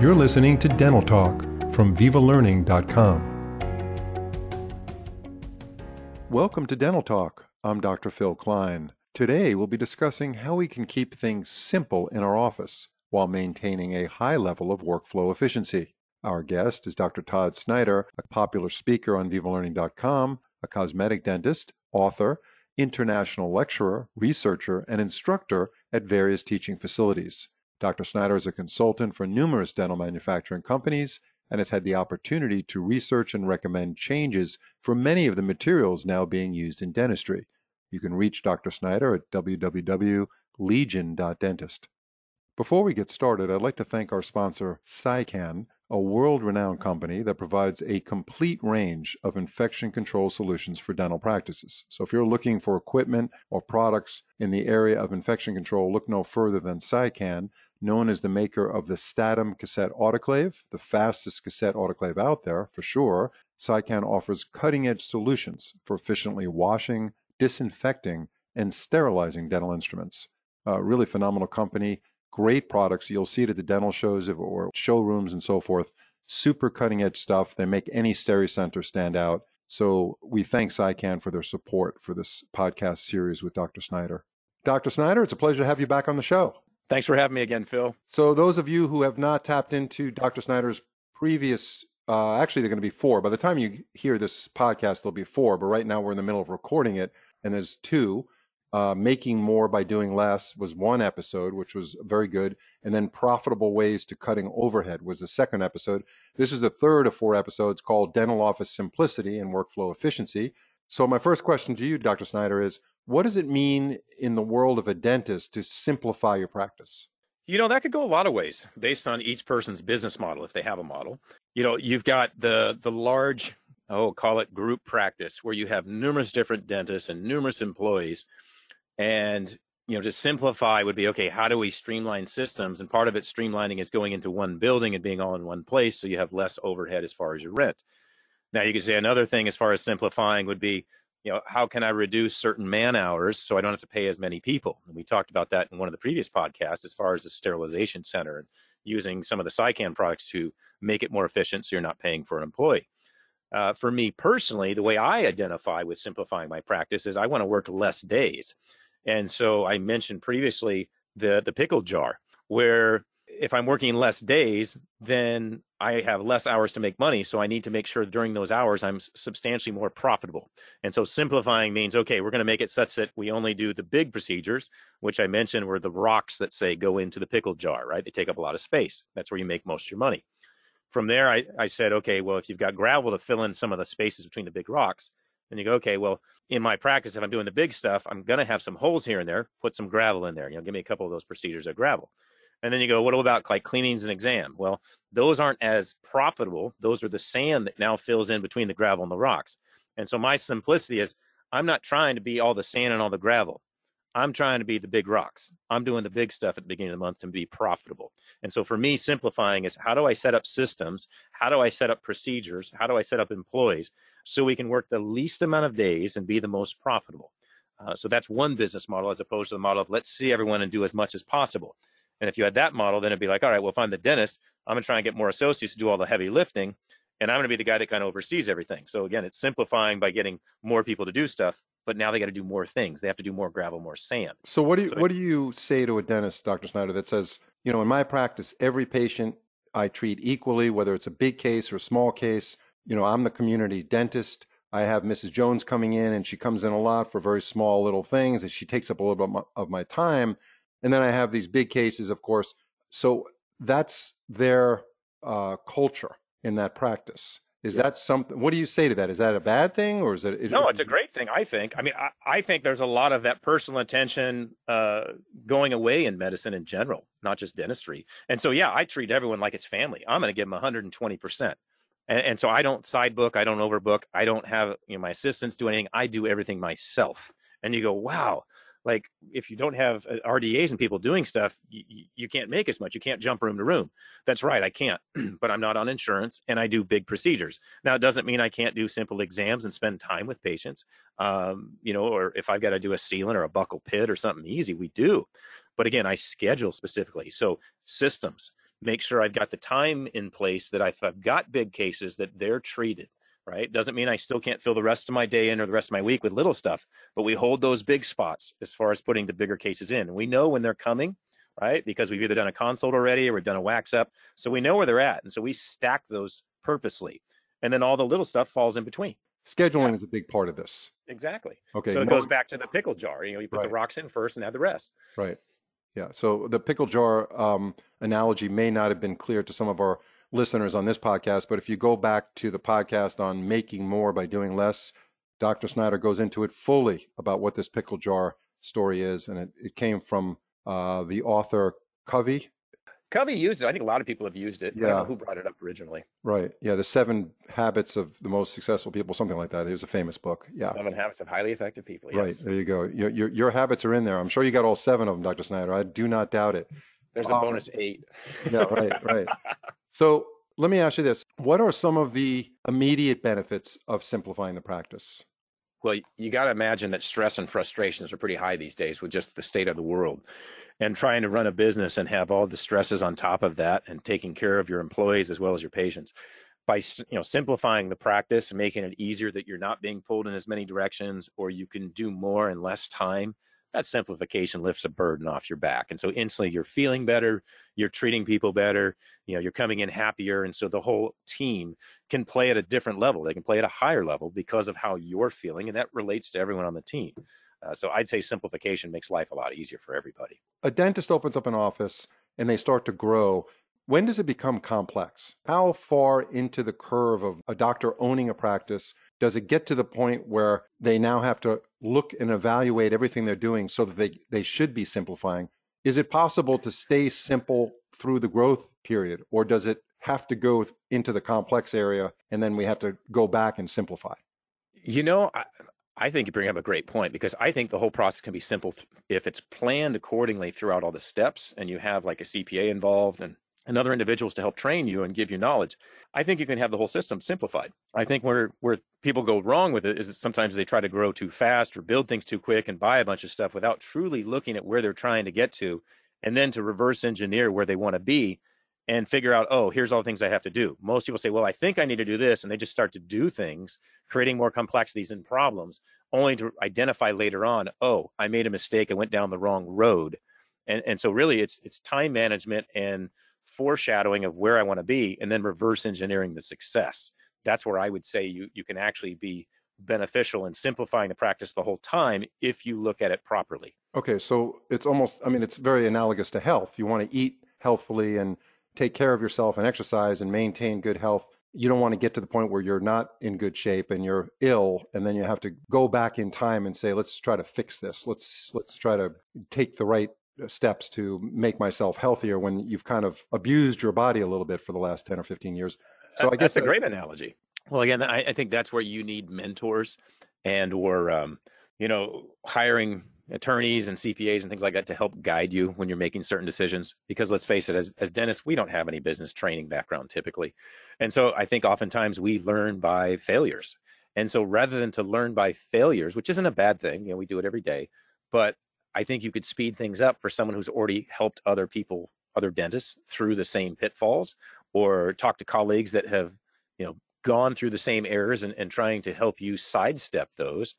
You're listening to Dental Talk from VivaLearning.com. Welcome to Dental Talk. I'm Dr. Phil Klein. Today we'll be discussing how we can keep things simple in our office while maintaining a high level of workflow efficiency. Our guest is Dr. Todd Snyder, a popular speaker on VivaLearning.com, a cosmetic dentist, author, international lecturer, researcher, and instructor at various teaching facilities. Dr. Snyder is a consultant for numerous dental manufacturing companies and has had the opportunity to research and recommend changes for many of the materials now being used in dentistry. You can reach Dr. Snyder at www.legion.dentist. Before we get started, I'd like to thank our sponsor, SciCan, a world renowned company that provides a complete range of infection control solutions for dental practices. So, if you're looking for equipment or products in the area of infection control, look no further than SciCan, known as the maker of the Statim cassette autoclave, the fastest cassette autoclave out there for sure. SciCan offers cutting edge solutions for efficiently washing, disinfecting, and sterilizing dental instruments. A really phenomenal company great products. You'll see it at the dental shows or showrooms and so forth. Super cutting edge stuff. They make any stereo Center stand out. So we thank SciCan for their support for this podcast series with Dr. Snyder. Dr. Snyder, it's a pleasure to have you back on the show. Thanks for having me again, Phil. So those of you who have not tapped into Dr. Snyder's previous uh, actually, they're going to be four. By the time you hear this podcast, there'll be four. But right now, we're in the middle of recording it, and there's two uh, making more by doing less was one episode, which was very good. And then profitable ways to cutting overhead was the second episode. This is the third of four episodes called Dental Office Simplicity and Workflow Efficiency. So my first question to you, Dr. Snyder, is what does it mean in the world of a dentist to simplify your practice? You know, that could go a lot of ways based on each person's business model if they have a model. You know, you've got the the large, oh, call it group practice where you have numerous different dentists and numerous employees and you know to simplify would be okay how do we streamline systems? And part of it streamlining is going into one building and being all in one place so you have less overhead as far as your rent. Now you could say another thing as far as simplifying would be you know how can i reduce certain man hours so i don't have to pay as many people? And we talked about that in one of the previous podcasts as far as the sterilization center and using some of the SciCan products to make it more efficient so you're not paying for an employee uh, for me personally the way i identify with simplifying my practice is i want to work less days and so I mentioned previously the the pickle jar, where if I'm working less days, then I have less hours to make money. So I need to make sure during those hours I'm substantially more profitable. And so simplifying means okay, we're going to make it such that we only do the big procedures, which I mentioned were the rocks that say go into the pickle jar, right? They take up a lot of space. That's where you make most of your money. From there, I, I said, okay, well, if you've got gravel to fill in some of the spaces between the big rocks, and you go, okay, well, in my practice, if I'm doing the big stuff, I'm going to have some holes here and there, put some gravel in there. You know, give me a couple of those procedures of gravel. And then you go, what about like cleanings and exam? Well, those aren't as profitable. Those are the sand that now fills in between the gravel and the rocks. And so my simplicity is I'm not trying to be all the sand and all the gravel. I'm trying to be the big rocks. I'm doing the big stuff at the beginning of the month to be profitable. And so for me, simplifying is how do I set up systems? How do I set up procedures? How do I set up employees so we can work the least amount of days and be the most profitable? Uh, so that's one business model as opposed to the model of let's see everyone and do as much as possible. And if you had that model, then it'd be like, all right, well, if I'm the dentist, I'm going to try and get more associates to do all the heavy lifting and I'm going to be the guy that kind of oversees everything. So again, it's simplifying by getting more people to do stuff, but now they got to do more things. They have to do more gravel, more sand. So what do you so what do you say to a dentist, Dr. Snyder, that says, you know, in my practice, every patient I treat equally, whether it's a big case or a small case. You know, I'm the community dentist. I have Mrs. Jones coming in, and she comes in a lot for very small little things, and she takes up a little bit of my time. And then I have these big cases, of course. So that's their uh, culture in that practice. Is that something? What do you say to that? Is that a bad thing, or is it? no, it's a great thing. I think. I mean, I, I think there's a lot of that personal attention uh, going away in medicine in general, not just dentistry. And so, yeah, I treat everyone like it's family. I'm going to give them 120 percent. And, and so I don't side book, I don't overbook, I don't have you know my assistants do anything. I do everything myself. And you go, wow, like if you don't have uh, RDAs and people doing stuff, you, you can't make as much. You can't jump room to room. That's right, I can't, but I'm not on insurance and I do big procedures. Now, it doesn't mean I can't do simple exams and spend time with patients, um, you know, or if I've got to do a sealant or a buccal pit or something easy, we do. But again, I schedule specifically. So systems, make sure I've got the time in place that if I've got big cases that they're treated, right? Doesn't mean I still can't fill the rest of my day in or the rest of my week with little stuff, but we hold those big spots as far as putting the bigger cases in. We know when they're coming, right? Because we've either done a consult already or we've done a wax up. So we know where they're at. And so we stack those purposely. And then all the little stuff falls in between. Scheduling yeah. is a big part of this. Exactly. Okay. So it goes back to the pickle jar. You know, you put right. the rocks in first and add the rest. Right. Yeah. So the pickle jar um, analogy may not have been clear to some of our listeners on this podcast, but if you go back to the podcast on making more by doing less, Dr. Snyder goes into it fully about what this pickle jar story is, and it, it came from uh, the author Covey. Covey used it. I think a lot of people have used it. Yeah. who brought it up originally. Right. Yeah. The Seven Habits of the Most Successful People, something like that. It was a famous book. Yeah. Seven Habits of Highly Effective People. Yes. Right. There you go. Your, your, your, habits are in there. I'm sure you got all seven of them, Dr. Snyder. I do not doubt it. There's a um, bonus eight. yeah. Right. Right. So let me ask you this What are some of the immediate benefits of simplifying the practice? Well, you got to imagine that stress and frustrations are pretty high these days with just the state of the world. And trying to run a business and have all the stresses on top of that and taking care of your employees as well as your patients by you know simplifying the practice and making it easier that you're not being pulled in as many directions or you can do more in less time that simplification lifts a burden off your back and so instantly you're feeling better you're treating people better you know you're coming in happier and so the whole team can play at a different level they can play at a higher level because of how you're feeling and that relates to everyone on the team. Uh, so i'd say simplification makes life a lot easier for everybody. A dentist opens up an office and they start to grow. When does it become complex? How far into the curve of a doctor owning a practice does it get to the point where they now have to look and evaluate everything they're doing so that they, they should be simplifying? Is it possible to stay simple through the growth period, or does it have to go into the complex area and then we have to go back and simplify? You know, I, I think you bring up a great point because I think the whole process can be simple if it's planned accordingly throughout all the steps and you have like a CPA involved and and other individuals to help train you and give you knowledge. I think you can have the whole system simplified. I think where where people go wrong with it is that sometimes they try to grow too fast or build things too quick and buy a bunch of stuff without truly looking at where they're trying to get to and then to reverse engineer where they want to be and figure out, oh, here's all the things I have to do. Most people say, well, I think I need to do this. And they just start to do things, creating more complexities and problems, only to identify later on, oh, I made a mistake. I went down the wrong road. And, and so really it's it's time management and foreshadowing of where I want to be and then reverse engineering the success. That's where I would say you you can actually be beneficial in simplifying the practice the whole time if you look at it properly. Okay, so it's almost I mean it's very analogous to health. You want to eat healthfully and take care of yourself and exercise and maintain good health. You don't want to get to the point where you're not in good shape and you're ill and then you have to go back in time and say let's try to fix this. Let's let's try to take the right steps to make myself healthier when you've kind of abused your body a little bit for the last 10 or 15 years. So I guess that's a great analogy. Well, again, I, I, think that's where you need mentors and or, um, you know, hiring attorneys and CPAs and things like that to help guide you when you're making certain decisions. Because let's face it, as, as dentists, we don't have any business training background typically. And so I think oftentimes we learn by failures. And so rather than to learn by failures, which isn't a bad thing, you know, we do it every day, but I think you could speed things up for someone who's already helped other people, other dentists through the same pitfalls, or talk to colleagues that have, you know, gone through the same errors and, and trying to help you sidestep those.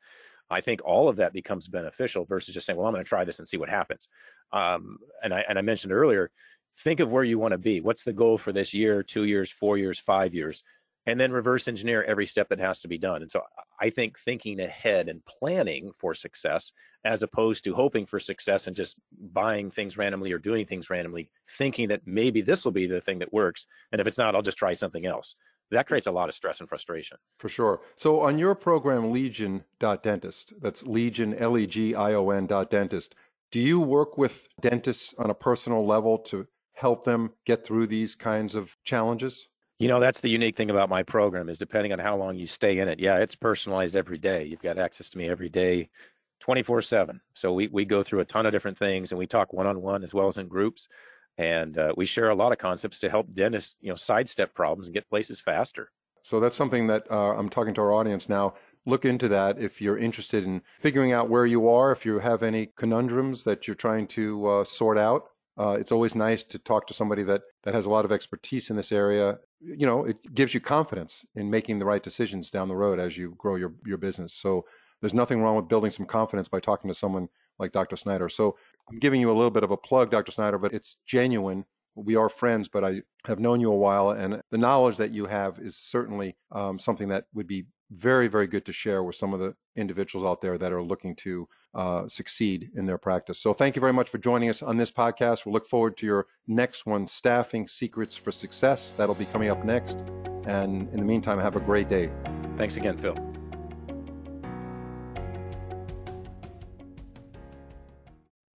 I think all of that becomes beneficial versus just saying, well, I'm going to try this and see what happens. Um, and I and I mentioned earlier, think of where you want to be. What's the goal for this year, two years, four years, five years? And then reverse engineer every step that has to be done. And so I think thinking ahead and planning for success as opposed to hoping for success and just buying things randomly or doing things randomly, thinking that maybe this will be the thing that works. And if it's not, I'll just try something else. That creates a lot of stress and frustration. For sure. So on your program, Legion.dentist, that's Legion, L E G I O N dot dentist, do you work with dentists on a personal level to help them get through these kinds of challenges? You know, that's the unique thing about my program is depending on how long you stay in it. Yeah, it's personalized every day. You've got access to me every day, 24 7. So we, we go through a ton of different things and we talk one on one as well as in groups. And uh, we share a lot of concepts to help dentists, you know, sidestep problems and get places faster. So that's something that uh, I'm talking to our audience now. look into that if you're interested in figuring out where you are, if you have any conundrums that you're trying to uh, sort out. Uh, it's always nice to talk to somebody that, that has a lot of expertise in this area. You know, it gives you confidence in making the right decisions down the road as you grow your, your business. So there's nothing wrong with building some confidence by talking to someone like Dr. Snyder. So I'm giving you a little bit of a plug, Dr. Snyder, but it's genuine we are friends, but I have known you a while, and the knowledge that you have is certainly um, something that would be very, very good to share with some of the individuals out there that are looking to uh, succeed in their practice. So, thank you very much for joining us on this podcast. We'll look forward to your next one, Staffing Secrets for Success. That'll be coming up next. And in the meantime, have a great day. Thanks again, Phil.